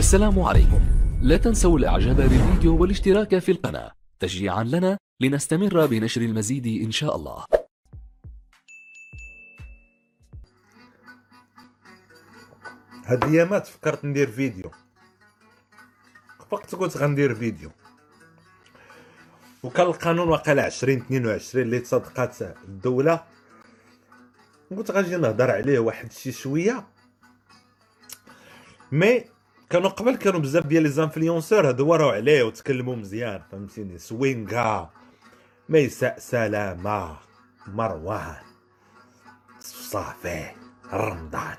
السلام عليكم. لا تنسوا الإعجاب بالفيديو والاشتراك في القناة. تشجيعا لنا لنستمر بنشر المزيد إن شاء الله. هاد الأيامات فكرت ندير فيديو. فقت قلت غندير فيديو. وكان القانون واقيلا 20 22 اللي تصدقات الدولة. قلت غنجي نهضر عليه واحد شي شوية. mais كانوا قبل كانوا بزاف ديال les influenceurs هدوروا عليه وتكلموا مزيان فهمتيني؟ سوينغا. ميساء سلامة. مروان. صافي. رمضان.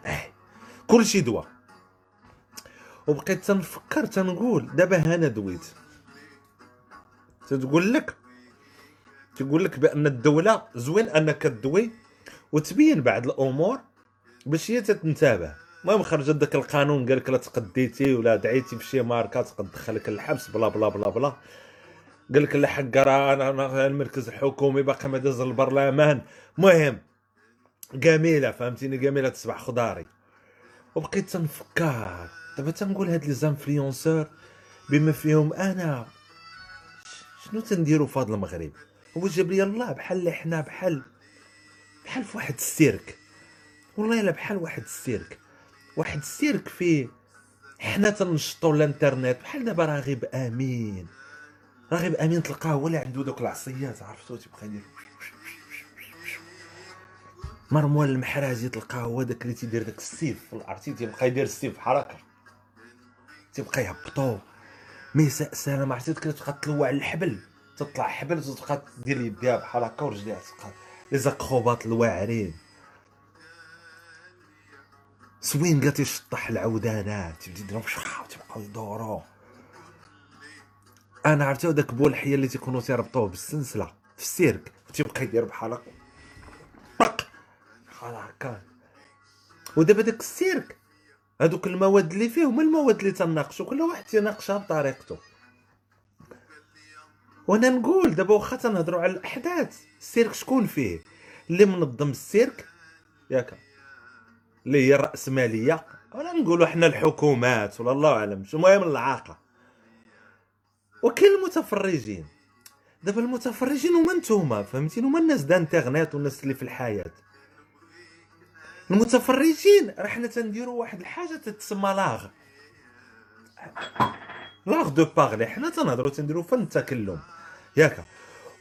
كلشي دوا. وبقيت تنفكر تنقول دابا أنا دويت. تتقول لك تقول لك بأن الدولة زوين أنك تدوي وتبين بعض الأمور باش هي تتنتبه المهم خرج داك القانون قال لك لا تقديتي ولا دعيتي في شي ماركة تدخلك الحبس بلا بلا بلا بلا. قال لك لا حق راه أنا المركز الحكومي باقي ما داز البرلمان. المهم جميلة فهمتيني؟ جميلة تصبح خضاري وبقيت تنفكر. دابا تنقول هاد les influenceurs بما فيهم أنا. شنو تنديرو في هذا المغرب؟ هو جاب لي الله بحال حنا بحال بحال في واحد السيرك. والله إلا بحال واحد السيرك. واحد السيرك فيه. حنا تنشطوا الانترنت بحال دابا راغب آمين. راغب آمين تلقاه هو اللي عنده دوك العصيات عرفتو؟ تيبقى يدير مروان المحرزي تلقاه هو داك اللي تيدير داك السيف عرفتي؟ تيبقى يدير السيف بحال هكا. تيبقى يهبطو. ميساء سلام عرفتي؟ ديك تبقى تلوع الحبل تطلع حبل وتبقى دير يديها بحال هكا ورجليها تبقى لي زقروبات الواعرين. سوينغا تيشطح العودانات تيبدا يديرهم شخا وتيبقاو يدورو. أنا عرفتي داك بول الحيه اللي تيكونوا تيربطوه بالسلسلة في السيرك وتيبقى يدير بحال طق بحال هكا. ودابا داك السيرك هادوك المواد اللي فيه هما المواد اللي تناقشوا كل واحد تيناقشها بطريقته. وأنا نقول دابا واخا تنهضروا على الأحداث السيرك شكون فيه؟ اللي منظم السيرك؟ ياك. اللي هي الراسماليه ولا نقولوا حنا الحكومات ولا الله أعلم المهم العاقة. وكاين المتفرجين دابا المتفرجين هما نتوما فهمتيني؟ هما الناس دانترنت والناس اللي في الحياة. المتفرجين راه حنا تنديروا واحد الحاجة تتسمى لاغ. لاغ دو باغلي حنا تنهضروا تنديروا فن التكلم. ياك.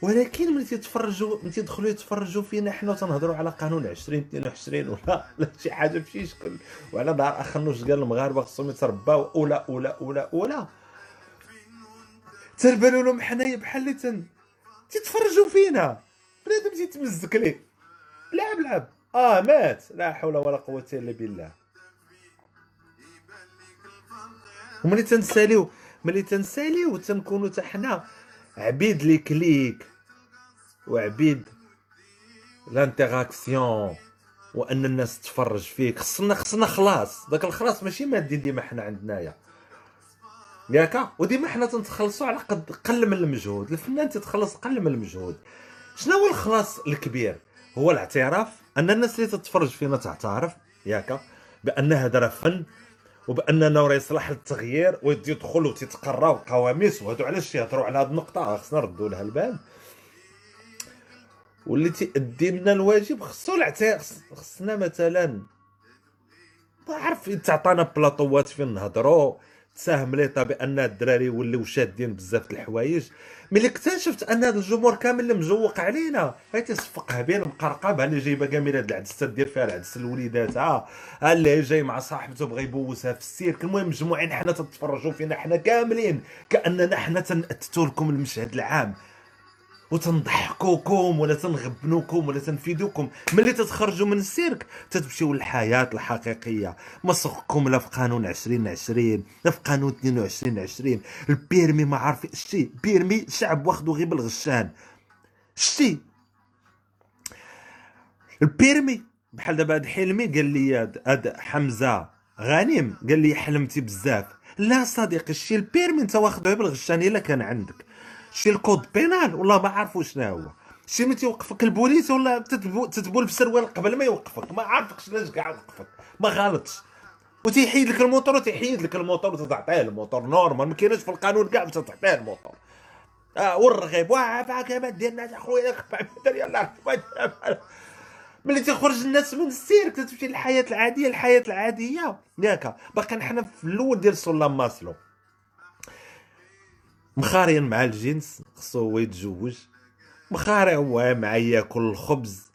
ولكن ملي تيتفرجوا ملي تيدخلوا يتفرجوا فينا حنا وتنهضروا على قانون 2022 ولا لا شي حاجة بشي شكل. وعلى نهار آخر نوش قال المغاربة خصهم يترباو اولا اولا اولا أولا. تربلوا لهم حنايا بحال اللي تن تيتفرجوا فينا. بنادم تيتمزك ليه. لعب لعب آه مات. لا حول ولا قوة إلا بالله. وملي تنساليو ملي تنساليو تنكونوا حتى حنا عبيد les clics وعبيد l'interaction وأن الناس تفرج فيك. خصنا خصنا خلاص. داك الخلاص ماشي مادي ديما حنا عندنايا. ياك؟ وديما حنا تنتخلصوا على قد قل من المجهود. الفنان تتخلص قل من المجهود. شنو هو الخلاص الكبير؟ هو الاعتراف. أن الناس اللي تتفرج فينا تعترف ياك؟ بأن هذا راه فن وباننا راه يصلح للتغيير ويدخل وتيتقراو قواميس وهادو علاش تيهضروا على هذه النقطة؟ خصنا نردوا لها البال. واللي تيأدي لنا الواجب خصو الاعتراف خصنا مثلا ما عرف تعطانا بلاطوات فين نهضروا تساهم ليطا بان الدراري ولاو شادين بزاف د الحوايج. ملي اكتشفت أن هذا الجمهور كامل اللي مجوق علينا هاي تيصفقها بين مقرقب اللي جايبه كامله هاد العدسه دير فيها العدس الوليدات؟ ها اللي جاي مع صاحبته بغى يبوسها في السيرك؟ المهم مجموعين حنا تتفرجوا فينا حنا كاملين كأننا حنا تنأتتوا لكم المشهد العام. وتنضحكوكم ولا تنغبنوكم ولا تنفيدوكم. ملي تتخرجوا من السيرك تتمشيو للحياة الحقيقية. ما سوقكم لا في قانون 2020 لا في قانون 22 20 البيرمي ما عارف شتي. بيرمي شعب واخدو غير بالغشان. شتي. البيرمي بحال دابا هاد حلمي قال لي هاد حمزة غانم قال لي حلمتي بزاف. لا صديقي الشي البيرمي انت واخدو بالغشان إلا كان عندك. شي الكود بينال والله ما عارفو شنو هو. شي ملي تيوقفك البوليس ولا تتبول بسروال قبل ما يوقفك. ما عارفكش علاش كاع وقفك ما غلطش. وتيحيد لك الموتور وتيحيد لك الموتور وتعطيه الموتور. normal ما كاينش في القانون كاع باش تعطيه الموتور. آه والرغيب. واه ما ديرنا اخويا 400 ريال ملي تخرج الناس من السيرك تمشي للحياة العادية الحياة العادية. ياك. باقي حنا في الأول ديال سلم ماسلو. مخاريا مع الجنس خصو هو يتزوج. مخاري هو مع ياكل الخبز.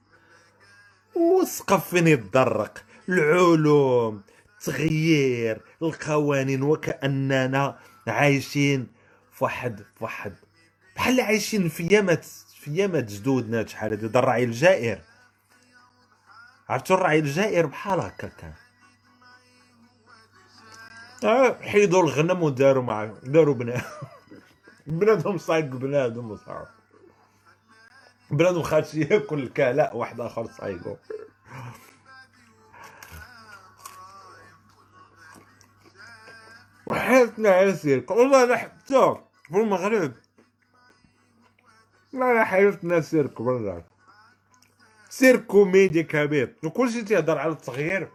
وسقف فين يتدرق. العلوم التغيير القوانين وكأننا عايشين فواحد فواحد. بحال عايشين في يامات في يامات جدودنا شحال هادي الرعي الجائر. عرفتو الرعي الجائر بحال هكا كان. آه حيدوا الغنم وداروا مع داروا بنادم. بنادم صايق بنادم وصعب بنادم خاش ياكل الكلاء واحد آخر صايقو وحياتنا عسير والله أنا حتى في المغرب لا لا حياتنا سيرك والله. سير كوميدي كبير. وكلشي تيهضر على التغيير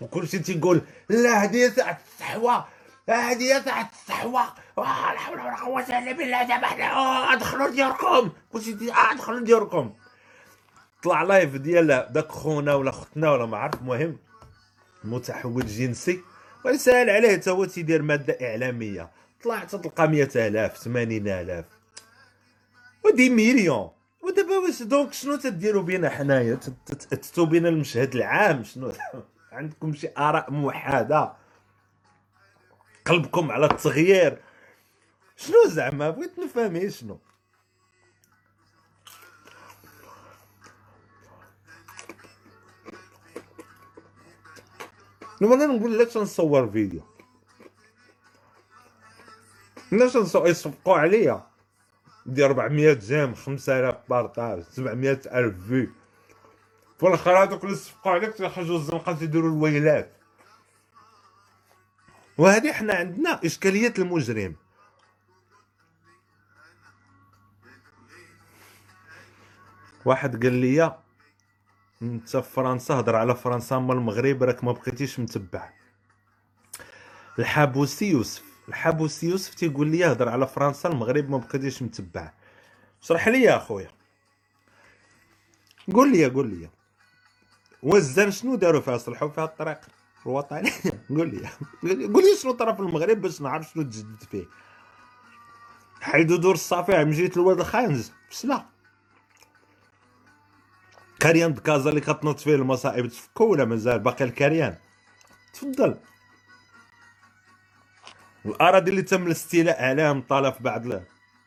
وكلشي تيقول لا هذه ساعة الصحوة. هذه ساعة الصحوة. لا حول ولا قوة إلا بالله. ذبحنا أدخلوا دياركم كلشي تي أدخلوا دياركم طلع live ديال داك خونا ولا ختنا ولا ما عرف. المهم متحول جنسي. ويسال عليه تا هو تيدير مادة إعلامية. طلع تلقى 100000 80000 ودي مليون. ودابا واش donc شنو تديروا بينا حنايا؟ تتو بينا المشهد العام. شنو؟ عندكم شي آراء موحدة. قلبكم على التغيير. شنو زعما؟ بغيت نفهم شنو. لما أنا نقول لك نصور فيديو. الناس يصفقوا عليا. دي 400 جيم 5000 بارطاج 700 ألف في في الآخر هذوك اللي صفقوا عليك تيخرجوا الزنقة تيديروا الويلات. وهذه حنا عندنا اشكاليه المجرم. واحد قال لي انت في فرنسا هضر على فرنسا أما المغرب راك ما بقيتيش متبع. الحابوسي يوسف الحابوسي يوسف تيقول لي هضر على فرنسا المغرب ما بقيتيش متبع. شرح لي يا أخويا. قول لي قول لي. وزن شنو داروا فيها؟ صلحوا فيها الطريق. الوطنيه قول لي. قول لي. شنو طرا في المغرب باش نعرف شنو تجدد فيه. حيدوا دور الصافي مشيت لواد الخانز بسلا. كاريان دكازا اللي كتنوض فيه المصائب. تفكو ولا مازال. باقي الكاريان. تفضل. الأراضي اللي تم الاستيلاء عليها مطالة في بعض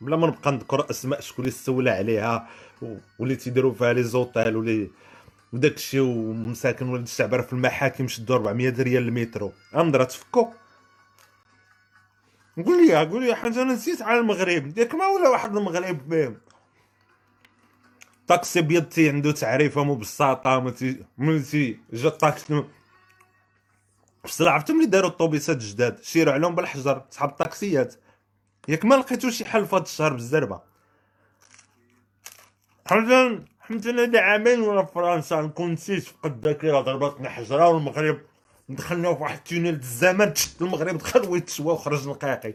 بلا ما نبقى نذكر أسماء شكون اللي استولى عليها واللي تيديروا فيها les hôtels واللي وداك الشيء ومساكن ولاد الشعب في المحاكم شدوا 400 ريال المترو. امضرا تفكو. قول لي قول لي حاجة أنا نسيت على المغرب. ياك ما ولا واحد المغرب بهم طاكسي بيض تي عنده تعريفة مو بساطه متي ملتي جا الطاكسي. بصراحة عرفتوا ملي داروا الطوبيسات جداد شيروا عليهم بالحجر صحاب الطاكسيات. ياك ما لقيتو شي حل في الشهر بالزربه حمدا حمدا لله عامين ولا فرنسا نكون نسيت فقد الذاكره ضربتنا حجرة والمغرب. دخلنا في واحد التونيل الزمن المغرب دخل ويتشوى وخرج نقاقي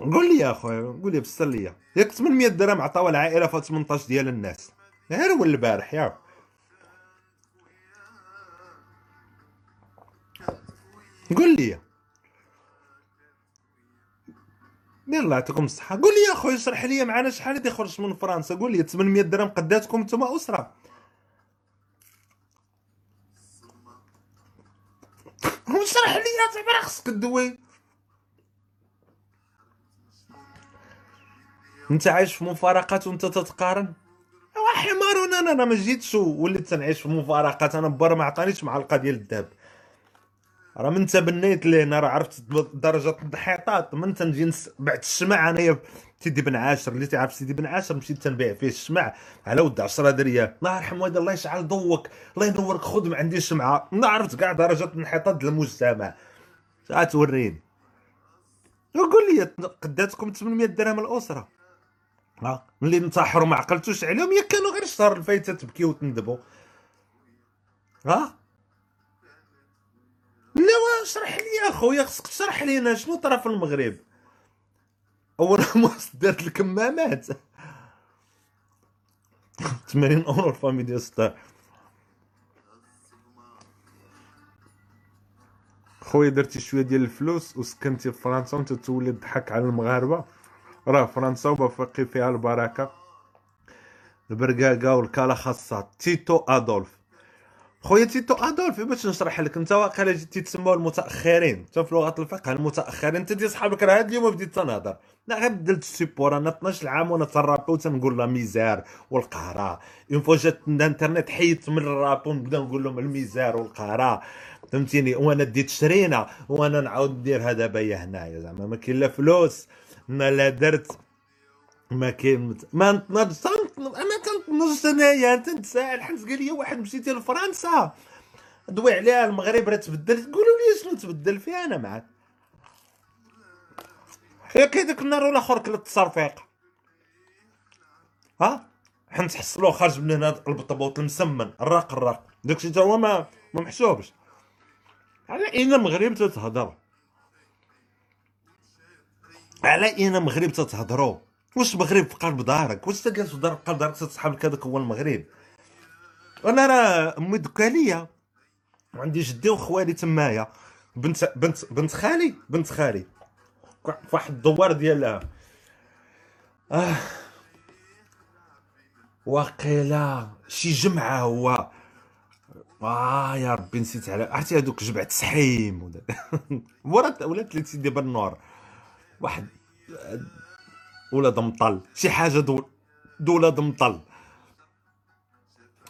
قول لي يا أخويا قول لي بسر لي. ياك 800 درهم عطاوها العائلة في 18 ديال الناس. غير هو البارح ياك قول لي. الله يعطيكم الصحة. قول لي يا خويا اشرح لي معنا شحال اللي خرجت من فرنسا. قول لي 800 درهم قداتكم نتوما أسرة. اشرح لي زعما خصك دوي أنت عايش في مفارقات وأنت تتقارن؟ حمار أنا أنا ما جيتش وليت تنعيش في مفارقات. أنا بر ما عطانيش مع القضية ديال الذهب. راه من تبنيت لهنا راه عرفت درجة الانحطاط من تنجي بعد الشمع انايا سيدي بن عاشر اللي تعرف سيدي بن عاشر مشيت تنبيع فيه الشمع. على ود 10 دريال الله يرحم والدي الله يشعل ضوك. الله ينورك خذ ما عندي شمعه ما عرفت كاع درجة الانحطاط ديال المجتمع توريني؟ وقول لي قداتكم 800 درهم الأسرة. ها؟ ملي انتحروا ما عقلتوش عليهم. يا كانوا غير الشهر الفايتة تبكي وتندبوا ها؟ لا اشرح لي اخويا خصك تشرح لينا شنو طرا في المغرب. اول موس دارت الكمامات؟ 80 اورو الفامي ديال ستار. خويا درتي شوية ديال الفلوس وسكنتي في فرنسا وانت تولي تضحك على المغاربة. راه فرنسا وبفقي فيها البركة. البرقاقة والكالا خاصة تيتو أدولف. خويا تيتو ادولف باش نشرح لك؟ انت واقيلا جيتي تسموا المتأخرين. انت في لغة الفقه المتأخرين. انت دي صحابك راه هاد اليوم بديت تنهضر. لا غير بدلت السيبور أنا 12 عام وأنا ترابي وتنقول لا ميزار والقهرة. اون فوا جات الانترنت حيدت من الراب ونبدا نقول لهم الميزار والقهرة. فهمتيني؟ وأنا ديت شرينا وأنا نعاود نديرها دابا هي هنايا. زعما ما كاين لا فلوس ما لا درت ما كاين مت... ما تنتنض انايا تنتسائل حيت قال لي واحد مشيتي لفرنسا. دوي عليها المغرب راه تبدل. تقولوا لي شنو تبدل فيها أنا معاك يا كي ديك النهار والآخر كل التصرفيق. ها؟ حنا تحصلوه خارج من هنا البطبوط المسمن. الراق الراق. داكشي تا هو ما ما محسوبش. على أين المغرب تتهضر على أين المغرب تتهضروا؟ واش المغرب في قلب دارك واش انت جالس في قلب دارك تتصحاب لك هذاك هو المغرب؟ أنا راه امي دكاليه وعندي جدي وخوالي تمايا. بنت بنت بنت خالي بنت خالي. في واحد الدوار ديال آه واقيلا شي جمعة هو. آه يا ربي نسيت على عرفتي هذوك جبعة سحيم ولا ولات ولات سيدي بالنور واحد ولاد مطل. شي حاجة دول دولاد مطل.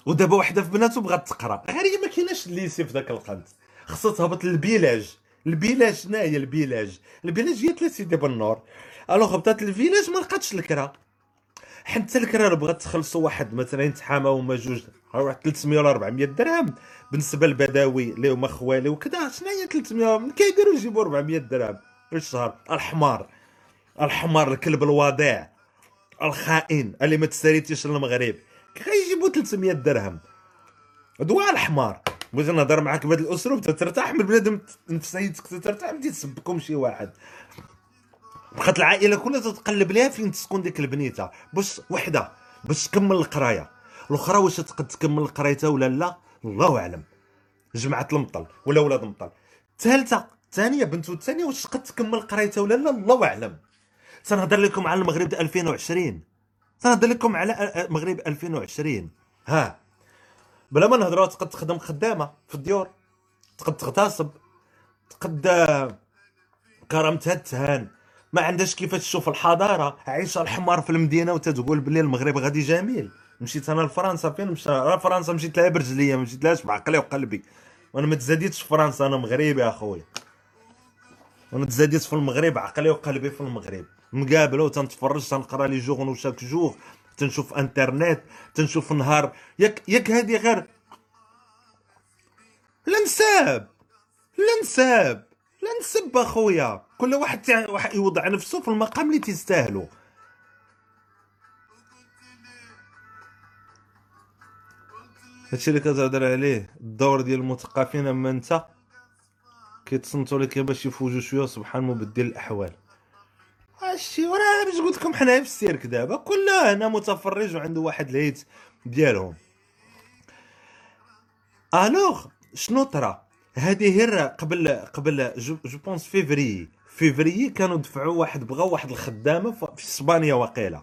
ودابا وحدة في بناتو بغات تقرا. غير هي ما كايناش الليسي في ذاك القنت. خصها تهبط للبيلاج. البيلاج شنو هي البيلاج؟ البيلاج هي ثلاث سيدي بالنور الوغ هبطات للفيلاج ما لقاتش الكرا. حتى الكرا بغات تخلصوا واحد مثلا يتحامى هما جوج واحد 300 ولا 400 درهم. بالنسبة للبداوي اللي هما خوالي وكذا. شنو هي 300 كيديروا يجيبوا 400 درهم في الشهر. الحمار. الحمار الكلب الواضع الخائن اللي ما تساليتيش للمغرب كيجيبوا 300 درهم. دواء الحمار. بغيت نهضر معاك بهذا الأسلوب ترتاح من بنادم نفسيتك ترتاح بدي تسبكم شي واحد. بقات العائلة كلها تتقلب ليها فين تسكن ديك البنيتة. باش وحدة. باش تكمل القراية. الأخرى واش تقد تكمل قرايتها ولا لا؟ الله أعلم. جمعت المطل ولا ولاد مطل الثالثه الثانية بنته الثانية واش تقد تكمل قرايتها ولا لا؟ الله أعلم. تنهضر لكم على المغرب 2020 تنهضر لكم على المغرب 2020 ها. بلا ما نهضروا تقد تخدم خدامة في الديور تقد تغتصب تقد كرامتها تهان ما عندهاش كيفاش تشوف الحضارة عايشة الحمار في المدينة وتتقول بلي المغرب غادي جميل. مشيت أنا لفرنسا فين مشى راه فرنسا مشيت لها برجليا مشيت لهاش بعقلي وقلبي. وأنا ما تزاديتش في فرنسا أنا مغربي أخويا. وأنا تزاديت في المغرب عقلي وقلبي في المغرب. مقابله وتنتفرج تنقرأ لي جورنو شاك جور تنشوف انترنت تنشوف نهار. ياك ياك هادي غير. لا نساب لا نساب لا نسب أخويا. كل واحد. واحد يوضع نفسه في المقام اللي تستاهلو هادشي اللي كتهضر عليه الدور ديال المثقفين أما أنت كيتصنتوا لك باش يفوجوا شوية سبحان مبدل الأحوال. هادشي وراه باش قلت لكم حنا في السيرك دابا. كل هنا متفرج وعنده واحد الهيت ديالهم. alors شنو طرا؟ هذه هي قبل قبل je, pense février février كانوا دفعوا واحد بغاو واحد الخدامة في إسبانيا وقيله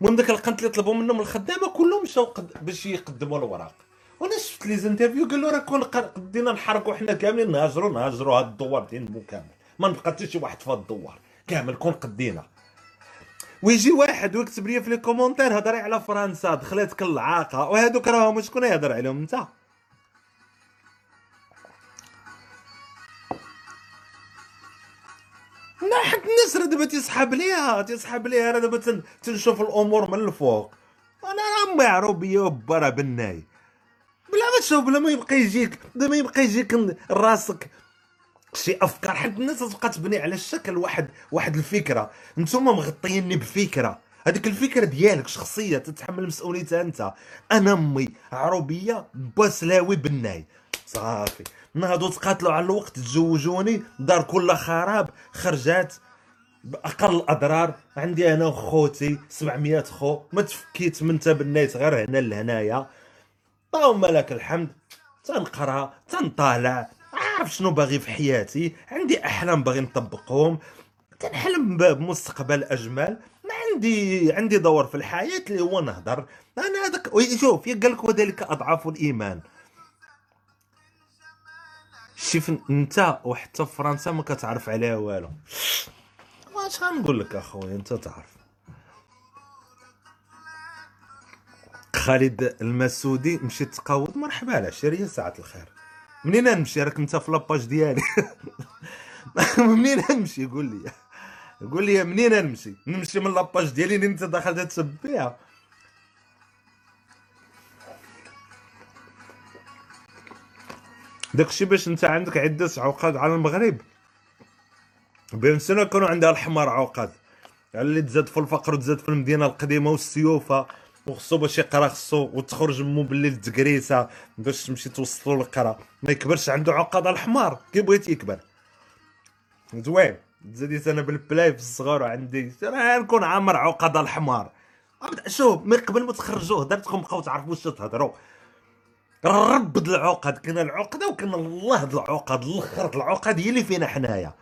المهم داك القنت اللي طلبوا منهم الخدامة كلهم مشاو باش يقدموا الوراق وأنا شفت les interviews قالوا راه كون قدينا نحرقوا حنا كاملين نهاجروا نهاجروا هاد الدوار ديال كامل ما نبقى حتى شي واحد في هاد الدوار. كامل كون قدينا. ويجي واحد ويكتب لي في les commentaires هضري على فرنسا دخلتك العاقه وهذوك راهم شكون يهضر عليهم؟ انت. حد الناس راه دابا تيسحب ليها تيسحب ليها راه دابا تنشوف الأمور من الفوق. أنا راه يعرف بيا وبا راه بناي. بلا ما تشوف بلا ما يبقى يجيك بلا ما يبقى يجيك راسك شي أفكار. حد الناس تبقى تبني على الشكل واحد واحد الفكرة. نتوما مغطيني بفكرة. هذيك الفكرة ديالك شخصية تتحمل مسؤوليتها أنت. أنا أمي عروبية باسلاوي بالناي صافي. نهضوا تقاتلوا على الوقت تزوجوني دار كلها خراب خرجات بأقل الأضرار. عندي أنا وخوتي 700 خو. ما تفكيت من تبنيت غير هنا لهنايا. اللهم لك الحمد. تنقرأ تنطالع. عارف شنو باغي في حياتي. عندي أحلام باغي نطبقهم. تنحلم بمستقبل أجمل. ما عندي عندي دور في الحياة اللي هو نهضر. أنا هذاك شوف قال لك وذلك أضعاف الإيمان. شوف أنت وحتى فرنسا ما كتعرف عليها والو. واش غنقول لك أخويا؟ أنت تعرف. خالد المسودي مشيت تقاود مرحبا العشريه ساعة الخير. منين نمشي؟ راك انت في la page ديالي. منين نمشي؟ قول لي. قول لي منين نمشي؟ نمشي من la page ديالي اللي انت داخل تسب فيها داكشي باش انت عندك عدة عقد على المغرب. بين سنة كانوا عندها الحمار عقد اللي تزاد في الفقر وتزاد في المدينة القديمة والسيوفة. وخصو باش يقرا خصو وتخرج مو بالليل تكريسه باش تمشي توصلو للقرا. ما يكبرش عنده عقد الحمار كي بغيت يكبر. زوين. زاديت أنا بالبلاي في الصغار وعندي راه نكون عامر عقد الحمار. شوف من قبل ما تخرجوه درتكم بقاو تعرفوا واش تهضروا. رب العقد كاين العقده وكاين الله العقد الأخر العقد هي اللي فينا حنايا.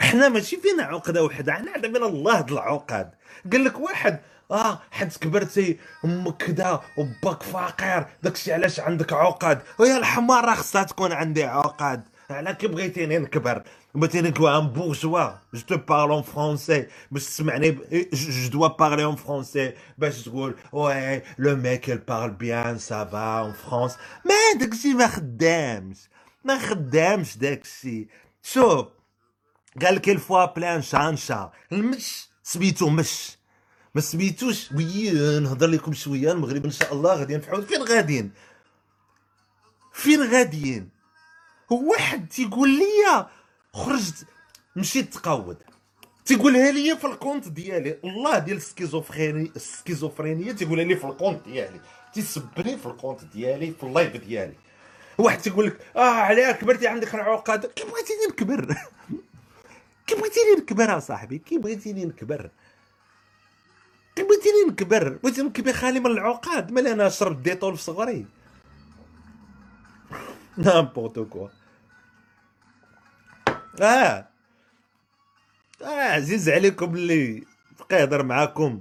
حنا ماشي فينا عقده وحدة حنا عندنا الله العقد. قال لك واحد آه حد كبرتي أمك كدا وباك فقير. داكشي علاش عندك عقد؟ ويا الحمار خصها تكون عندي عقد. على كي بغيتيني نكبر؟ بغيتيني نكون un bourgeois. je te parle en français باش تسمعني جو دوا بارلي اون فرونسي باش تقول وي لو ميك بارل بيان سافا اون فرونس ما داكشي ما خدامش. ما خدامش داكشي. شوف قال لك الفوا بلان شان شا المش سميتو مش. ما سميتوش وي نهضر لكم شوية المغرب إن شاء الله غادي نفعوا فين غاديين؟ فين غاديين؟ هو واحد تيقول لي خرجت مشيت تقود تيقولها لي في ال compte ديالي. الله ديال ال schizophrénie السكيزوفرينية تيقولها لي في ال compte ديالي. تيسبني في ال compte ديالي في ال live ديالي. واحد تيقول لك آه عليها كبرتي عندك العقد. كي بغيتيني نكبر؟ كي بغيتيني نكبر اصاحبي كي بغيتيني نكبر؟ بغيتيني نكبر بغيتي نكبر خالي من العقاد مالي أنا شربت ديتول في صغري. نامبورتو كوا آه. آه عزيز عليكم اللي بقى يهضر معاكم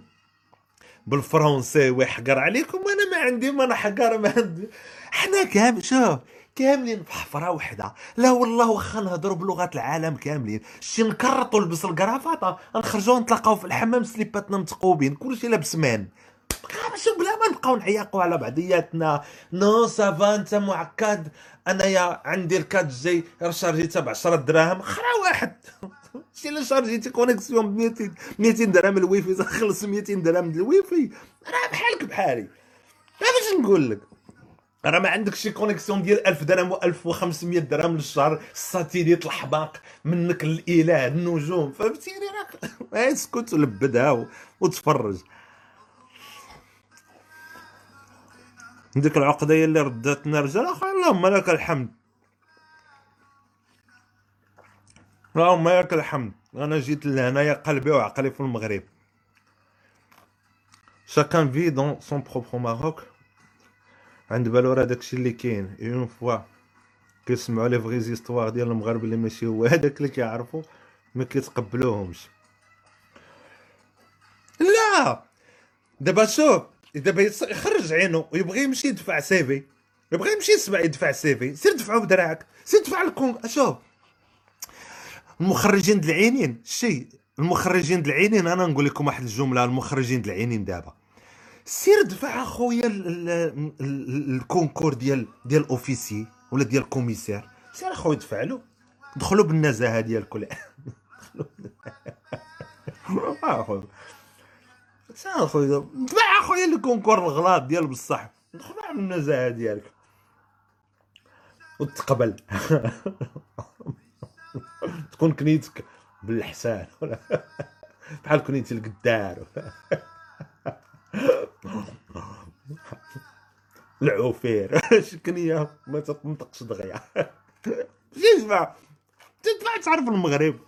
بالفرنسي ويحقر عليكم أنا ما عندي ما نحقر ما عندي. حنا كامل شوف كاملين في حفرة وحدة. لا والله واخا نهضروا بلغات العالم كاملين. شي نكرطوا لبس الكرافاطة نخرجوا نتلاقاو في الحمام سليباتنا متقوبين كلشي لابس مان. شو بلا ما نبقاو نعيقوا على بعضياتنا. non ça va انت معقد. أنايا عندي ال 4G رشارجيتها ب 10 دراهم. خرا واحد. شي اللي شارجيتي connexion ب 200 200 درهم الويفي. تخلص 200 درهم الويفي راه بحالك بحالي. باش نقول لك راه ما عندك شي connexion ديال 1000 درهم و1500 درهم للشهر. ال satellite الحباق منك الاله النجوم. فهمتيني راك؟ اسكت ولبدها وتفرج. ديك العقدة هي اللي رداتنا رجال اخويا اللهم لك الحمد. اللهم لك الحمد. أنا جيت لهنايا قلبي وعقلي في المغرب. chacun vit dans son propre Maroc عند بالو راه داكشي اللي كاين. une fois كيسمعوا les vraies histoires ديال المغرب اللي ماشي هو هذاك اللي كيعرفوا ما كيتقبلوهمش. لا! دابا شوف دابا يخرج عينو ويبغي يمشي يدفع CV يبغي يمشي يسمع يدفع CV سير دفعو بدراعك سير دفع الكون. شوف. المخرجين د العينين شي المخرجين د العينين أنا نقول لكم واحد الجملة المخرجين د العينين دابا. سير دفع أخويا ال concours ديال ديال officier ولا ديال ال commissaire. سير أخويا دفع له. دخلوا بالنزاهة ديالكم أخويا. سير أخويا دفع أخويا الكونكور الغلاط ديال بصح. دخلوا بالنزاهه ديالك. وتقبل. تكون كنيتك بالحسان. بحال كونيتي القدار. العوفير شكنية ما تنطقش دغيا شي تطلع تعرف المغرب.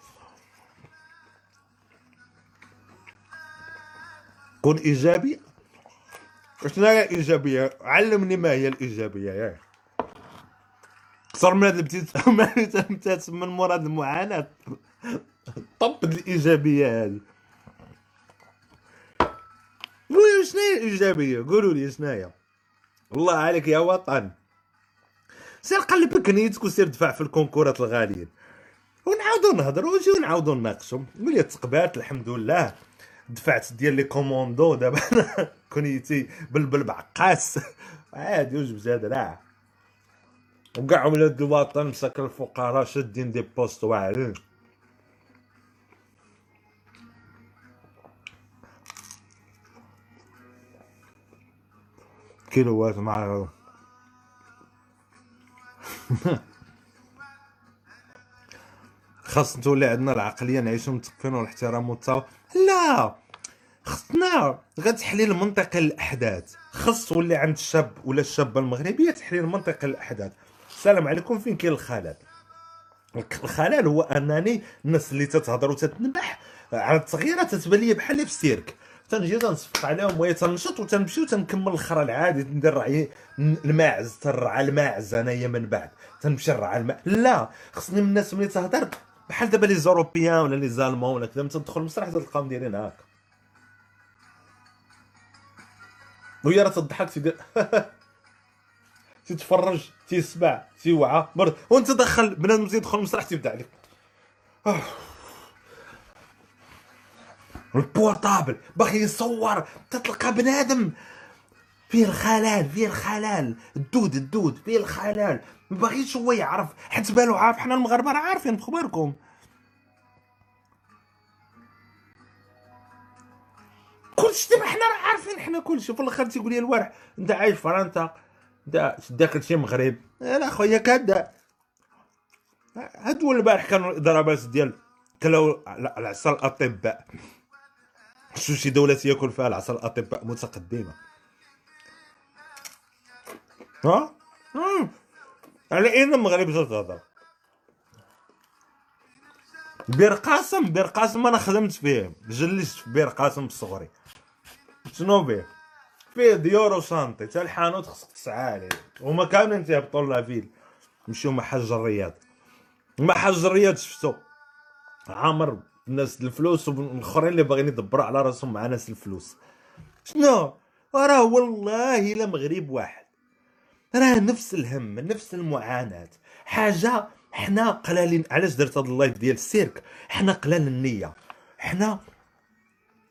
كون إيجابي؟ شنو هي الايجابيه علمني ما هي الإيجابية ياك أكثر من هذا بديت ما تسمى مراد المعاناة. طب الإيجابية هذه. شنو هي الإيجابية؟ قولوا لي شنو الله عليك يا وطن. سير قلب كنيتك وسير دفع في الكونكورات الغاليين. ونعاودو نهضرو ونجيو نعاودو نناقشو. نقول لي تقبات الحمد لله. دفعت ديال لي كوموندو دابا. كونيتي بلبل بعقاس. عادي وجب زاد راه. وكاع ولاد الوطن مساكن الفقراء شادين دي بوست واعرين. كيلوات مع خاص تولي عندنا العقلية نعيشو متقفين والاحترام والتصاور لا! خصنا غير تحليل منطقي للأحداث. خص تولي عند الشاب ولا الشابة المغربية تحليل منطقي للأحداث. السلام عليكم فين كاين الخلل الخلل هو أنني الناس اللي تتهضر وتتنبح على التغييرات تتبان لي بحال في السيرك تنجي تنصفق عليهم وهي تنشط وتنمشي وتنكمل الآخر العادي ندير رعي الماعز ترعى الماعز أنايا من بعد. تنمشي نرعى الماء لا خصني من الناس ملي تهضر بحال دابا لي زوروبيان ولا لي زالمون ولا كذا تدخل المسرح تلقاهم دايرين هكا وهي راه تضحك تيدير تيتفرج تيسمع تيوعى. وانت دخل بنادم تيدخل المسرح تيبدا عليك البورتابل باغي يصور تتلقى بنادم. فيه الخلال فيه الخلال الدود الدود فيه الخلال. ما باغيش هو يعرف حيت بالو عارف حنا المغاربة راه عارفين بخباركم كلشي دابا حنا راه عارفين حنا كلشي. في الآخر تيقول لي الوارح انت عايش في فرنسا؟ انت داخل شي مغرب. لا خويا كذا هادو البارح كانوا الإضرابات ديال كلاو العصا الأطباء. شو شي دولة ياكل فيها العصا الاطباء متقدمة. ها؟ على اين المغرب تهضر بير قاسم بير قاسم أنا خدمت فيه. جلست في بير قاسم بصغري شنو بيه فيه ديور و chantier حتى الحانوت خصك تسعى عليه. هما كاملين تيهبطوا la ville نمشيو مع حج الرياض. مع حج الرياض شفتو. عامر الناس الفلوس والاخرين اللي باغيين يدبروا على راسهم مع ناس الفلوس. شنو؟ راه والله إلا مغرب واحد. راه نفس الهم نفس المعاناة. حاجة حنا قلالين علاش درت هذا ال live ديال السيرك؟ حنا قلال النية. حنا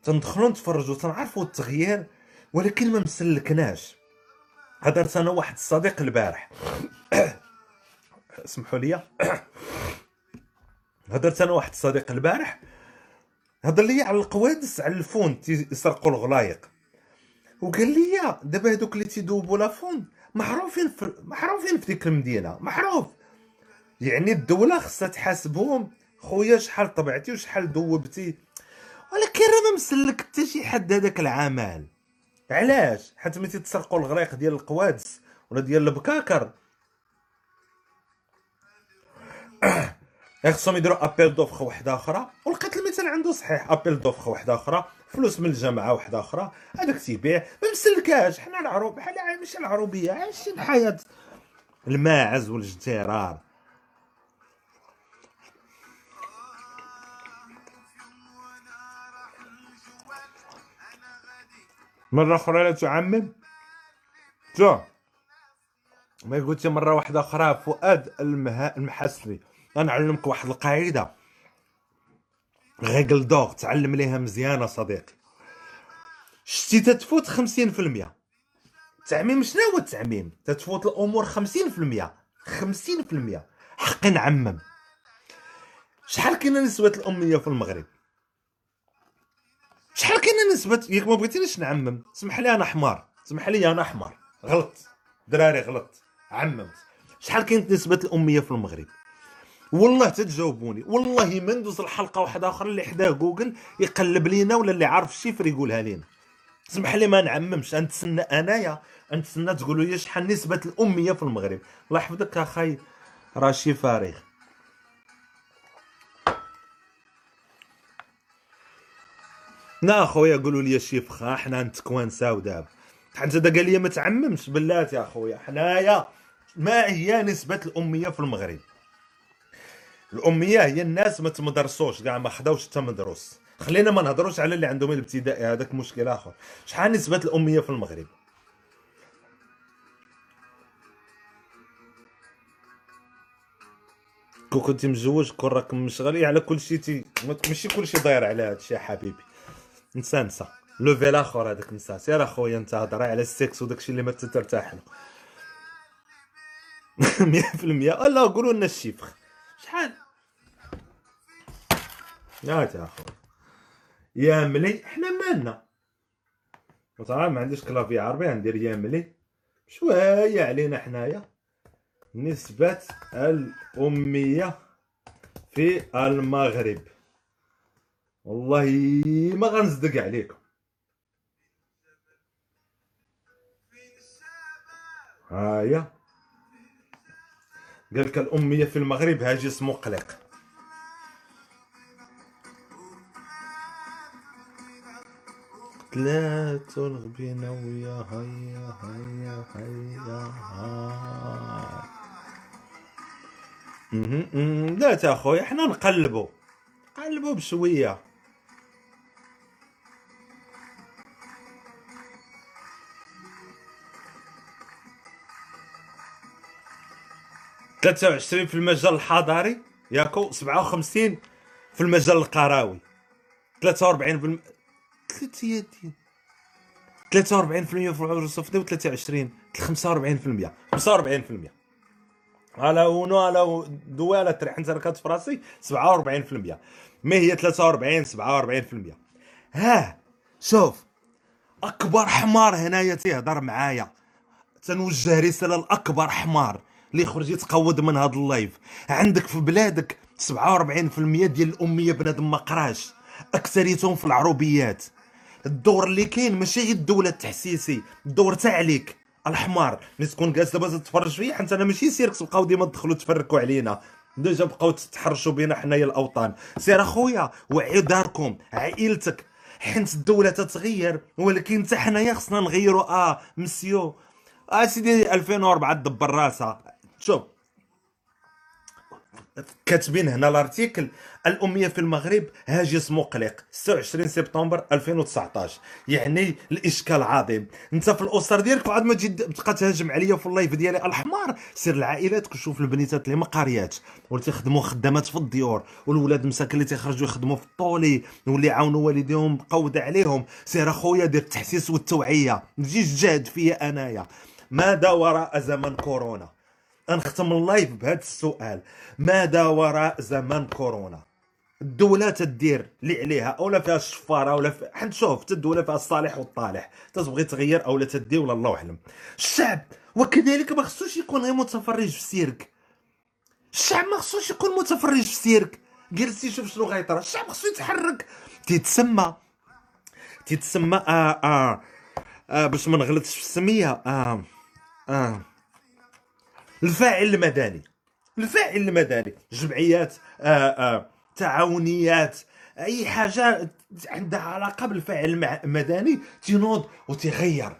تندخلوا نتفرجوا تنعرفوا التغيير ولكن ما مسلكناش. هدرت أنا واحد الصديق البارح. اسمحوا لي هدرت أنا واحد الصديق البارح. هضر لي على القوادس على الفون يسرقوا الغلايق. وقال لي دابا هذوك اللي تيدوبوا لافون معروفين في معروفين في ديك المدينة معروف. يعني الدولة خصها تحاسبهم. خويا شحال طبعتي وشحال دوبتي. ولكن راه ما مسلك حتى شي حد هذاك العمل. علاش؟ حيت ملي تسرقوا الغريق ديال القوادس ولا ديال البكاكر. خصهم يديروا أبيل دوفخ وحدة أخرى ولقيت المثال عنده صحيح أبيل دوفخ وحدة أخرى فلوس من الجامعة وحدة أخرى هذاك تيبيع ما مسلكاش حنا العروب بحال ماشي العروبية عايشين الحياة الماعز والاجترار مرة أخرى لا تعمم؟ شو ما قلت مرة واحدة أخرى فؤاد المها... المحسري. غنعلمك واحد القاعدة. غيقل دوغ تعلم ليها مزيانة صديقي. شتي تتفوت خمسين في المية. التعميم شنو هو التعميم؟ تتفوت خمسين في المية. حقي نعمم. شحال كاينة نسبة الأمية في المغرب؟ شحال كاينة نسبة؟ ياك ما بغيتينيش نعمم. سمح لي أنا حمار سمح لي أنا حمار غلط. دراري غلط. عممت. شحال كاينة نسبة الأمية في المغرب؟ والله تتجاوبوني. والله ما ندوز الحلقة واحدة أخرى اللي حداه جوجل يقلب لينا ولا اللي عارف الشيفر يقولها لينا. سمح لي ما نعممش. نتسنى أنايا. نتسنى تقولوا لي شحال نسبة الأمية في المغرب. الله يحفظك اخاي راشي فارغ. لا خويا قولوا لي شيفخا حنا نتكوانساو دابا. حتى دا قال لي ما تعممش. بلات يا خويا. حنايا. ما هي نسبة الأمية في المغرب؟ الأمية هي الناس ما تمدرسوش كاع ما خداوش حتى مدروس. خلينا ما نهضروش على اللي عندهم الابتدائي هذاك مشكل آخر. شحال نسبة الأمية في المغرب؟ كون كنتي مزوج كون راك مشغلي على كل شيء تي ماشي كل شيء داير على هذا الشيء حبيبي. نسى نسى. لوفي الآخر هذاك نسى. سير أخويا أنت هضر على السكس وداك الشيء اللي ما ترتاح له 100% الله قولوا لنا الشيفخ شحال؟ هات يا اخو يا ملي حنا مالنا. وطبعا ما عنديش كلافي عربي ندير يا ملي. شوية علينا حنايا. نسبة الأمية في المغرب. والله ما غنصدق عليكم. هايا. قال لك الأمية في المغرب هاجس مقلق. لا تلغ بينا ويا هيا هيا هيا مهم. لا تا خويا حنا نقلبو قلبو بشوية. 23 في المجال الحضاري ياكو 57 في المجال القروي 43 في الم... ثلاث يدين 43% في العذر السفلي و 23 45% 45% على ونو على دوالة تريح انت ركبت في راسي 47% ما هي 43 47% ها شوف أكبر حمار هنايا تيهضر معايا. تنوجه رسالة لأكبر حمار اللي يخرج يتقود من هذا اللايف. عندك في بلادك 47% ديال الأمية بنادم ما قراش. أكثريتهم في العروبيات. الدور اللي كاين ماشي غير الدولة التحسيسي الدور تاع عليك. الحمار اللي تكون جالس دابا تتفرج فيا حيت أنا ماشي سيركس تبقاو ديما تدخلوا تفركوا علينا. déjà بقاو تتحرشوا بينا حنايا الأوطان. سير أخويا وعي داركم عائلتك. حيت الدولة تتغير ولكن حتى حنايا خصنا نغيروا. آه مسيو. آه سيدي 2004 دبر راسها. شوف. كاتبين هنا ال article. الاميه في المغرب هاجس مقلق. 26 سبتمبر 2019 يعني الاشكال عظيم. انت في لاسير ديالك وعاد ما تجي تبقى تهاجم عليا في اللايف ديالي الحمار سير العائلات وشوف البنيتات اللي ما قارياتش واللي تيخدموا خدامات في الديور. والولاد مساكن اللي تيخرجوا يخدموا في الطولي. واللي يعاونوا والديهم قوده عليهم. سير اخويا دير التحسيس والتوعية. ما تجيش تجاهد فيا انايا. ماذا وراء زمن كورونا؟ نختم اللايف بهذا السؤال. ماذا وراء زمن كورونا؟ الدولة تدير اللي عليها أولا فيها الشفارة ولا في... حيت شوف الدولة فيها الصالح والطالح. تتبغي تغير اولا تدي ولا الله اعلم الشعب وكذلك ما خصوش يكون غير متفرج في السيرك الشعب ما خصوش يكون متفرج في السيرك جلس يشوف شنو غيطرى الشعب خصو يتحرك. تيتسمى تيتسمى آه آه, آه باش ما نغلطش في السمية آه آه. الفاعل المدني. الفاعل المدني. جمعيات آه آه تعاونيات. أي حاجة عندها علاقة بالفاعل المدني تنوض وتغير.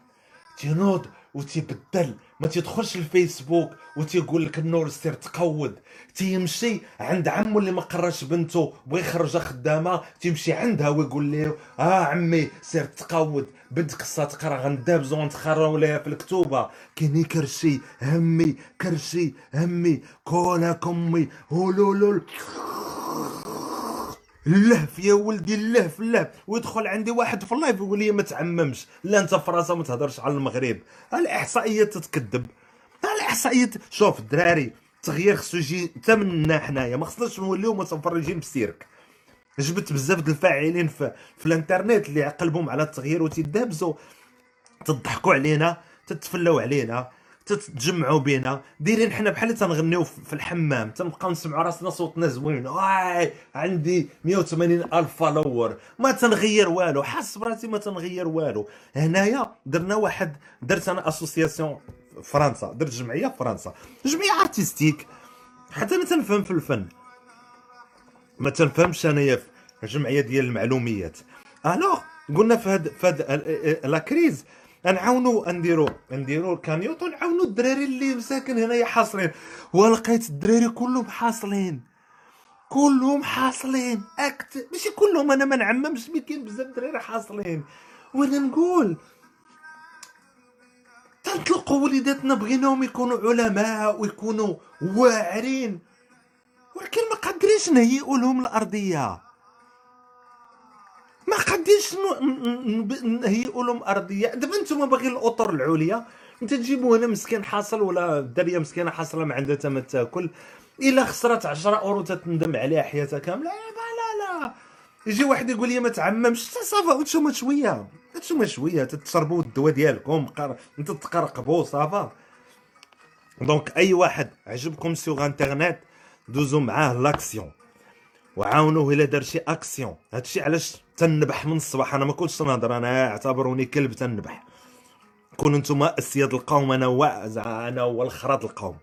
تنوض وتبدل. ما تيدخلش الفيسبوك وتيقول لك النور سير تقود. تيمشي عند عمو اللي ما قراش بنته بغى يخرجها خدامة تيمشي عندها ويقول له آه عمي سير تقود. بنتك خصها تقرا غندا بزون تخروا لها في الكتوبة. كيني كرشي همي كرشي همي كولها كمي هولولول. اللهف يا ولدي اللهف اللهف ويدخل عندي واحد في اللايف يقول لي ما تعممش. لا انت في راسها ما تهضرش على المغرب. الاحصائيات تتكذب. الاحصائيات شوف الدراري التغيير خصو يجي حتى منا حنايا. ما خصناش نوليو متفرجين بسيرك. جبت بزاف د الفاعلين في, في الانترنت اللي قلبهم على التغيير وتيدابزوا تضحكوا علينا تتفلاو علينا. تتجمعوا بينا. دايرين حنا بحال تنغنيو في الحمام تنبقاو نسمعوا راسنا صوتنا زوين. واي عندي 180 ألف followers ما تنغير والو حاس براسي ما تنغير والو. هنايا درنا واحد درت أنا association فرنسا درت جمعية في فرنسا. جمعية artistique حتى أنا تنفهم في الفن. ما تنفهمش انايا في الجمعيه ديال المعلوميات. alors قلنا في هاد في هاد la crise نعاونوا نديروا نديروا الكاميوط ونعاونوا الدراري اللي مساكن هنايا حاصلين. ولقيت الدراري كلهم حاصلين. كلهم حاصلين. أكت... ماشي كلهم أنا ما نعممش mais كاين بزاف دراري حاصلين. وأنا نقول تنطلقوا وليداتنا بغيناهم يكونوا علماء ويكونوا واعرين. ولكن ما قادرينش نهيئوا لهم الأرضية. ما ن- نهيئوا لهم أرضية؟ دابا أنتم باغيين الأطر العليا. أنت تجيبوا هنا مسكين حاصل ولا الدريه مسكينة حاصلة ما عندها تما تاكل إلا خسرت 10 أورو تتندم عليها حياتها كاملة. إيه لا لا لا. يجي واحد يقول لي ما تعممش. تا صافا وأنتم شوية. أنتم شوية. تتشربوا الدواء ديالكم قر... أنت تقرقبوا صافا. donc أي واحد عجبكم sur internet دوزو معاه l'action. وعاونوه إلا دار شي أكسيون. هادشي علاش تنبح من الصباح. أنا ما كنتش تنهضر أنا أعتبروني كلب تنبح. كونوا نتوما أسياد القوم أنا هو أنا هو الخرط القوم.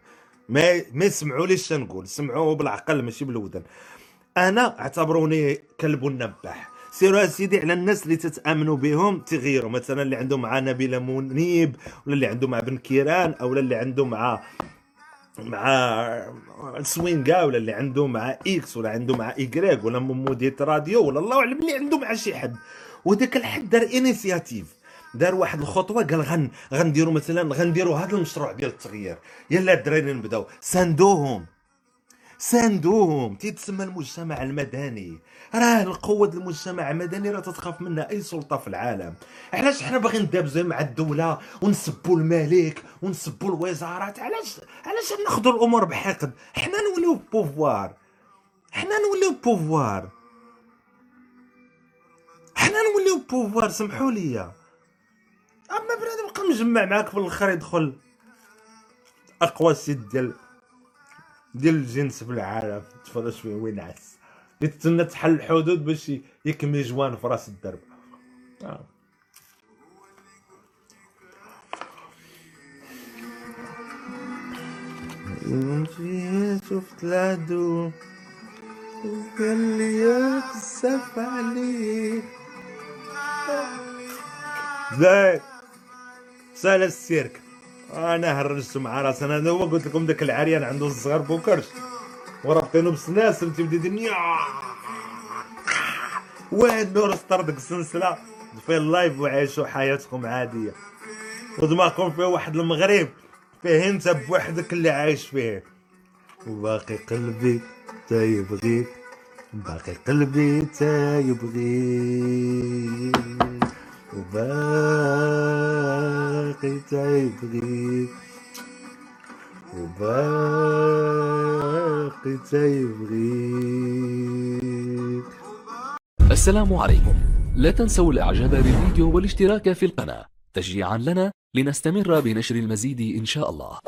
ما ما يسمعوا ليش نقول سمعوا بالعقل ماشي بالودن أنا أعتبروني كلب نباح سيروا سيدي على الناس اللي تتأمنوا بهم تغيروا مثلا اللي عنده مع نبيله منيب ولا اللي عنده مع بن كيران أو اللي عنده مع مع سوينغا ولا اللي عنده مع X ولا عنده مع Y ولا موديت راديو ولا الله أعلم اللي عنده مع شي حد. وذاك الحد دار initiative. دار واحد الخطوة قال غن غنديروا مثلا غنديروا هذا المشروع ديال التغيير. يلا الدراري نبداو. ساندوهم. ساندوهم تيتسمى المجتمع المدني. راه القوة المجتمع المدني راه تتخاف منها أي سلطة في العالم. علاش حنا باغيين ندابزو مع الدولة ونسبوا الملك ونسبوا الوزارات؟ علاش علاش ناخذوا الأمور بحقد؟ حنا نوليو بوفوار. حنا نوليو بوفوار. حنا نوليو بوفوار سمحوا لي. أما بنادم بقى مجمع معاك في الآخر يدخل اقوى سيد ديال ديال الجنس في العالم تفرج فيه وين عس يتسنى تحل الحدود باش يكمي جوان في راس الدرب. آه. شفت العدو وقال لي خسف عليك. زي سأل السيرك. أنا هرجت مع راسي أنا هو قلت لكم ذاك العريان عنده الصغار بوكرش ورابطينه بسلاسل تيبدا يدير واحد نور سطر ديك السلسلة. في اللايف وعيشوا حياتكم عادية. ودماغكم فيه واحد المغرب فيه انت بوحدك اللي عايش فيه. وباقي قلبي تا يبغيك باقي قلبي تا يبغيك وباقي تا يبغيك وباقي تا يبغيك السلام عليكم. لا تنسوا الاعجاب بالفيديو والاشتراك في القناة. تشجيعا لنا لنستمر بنشر المزيد إن شاء الله.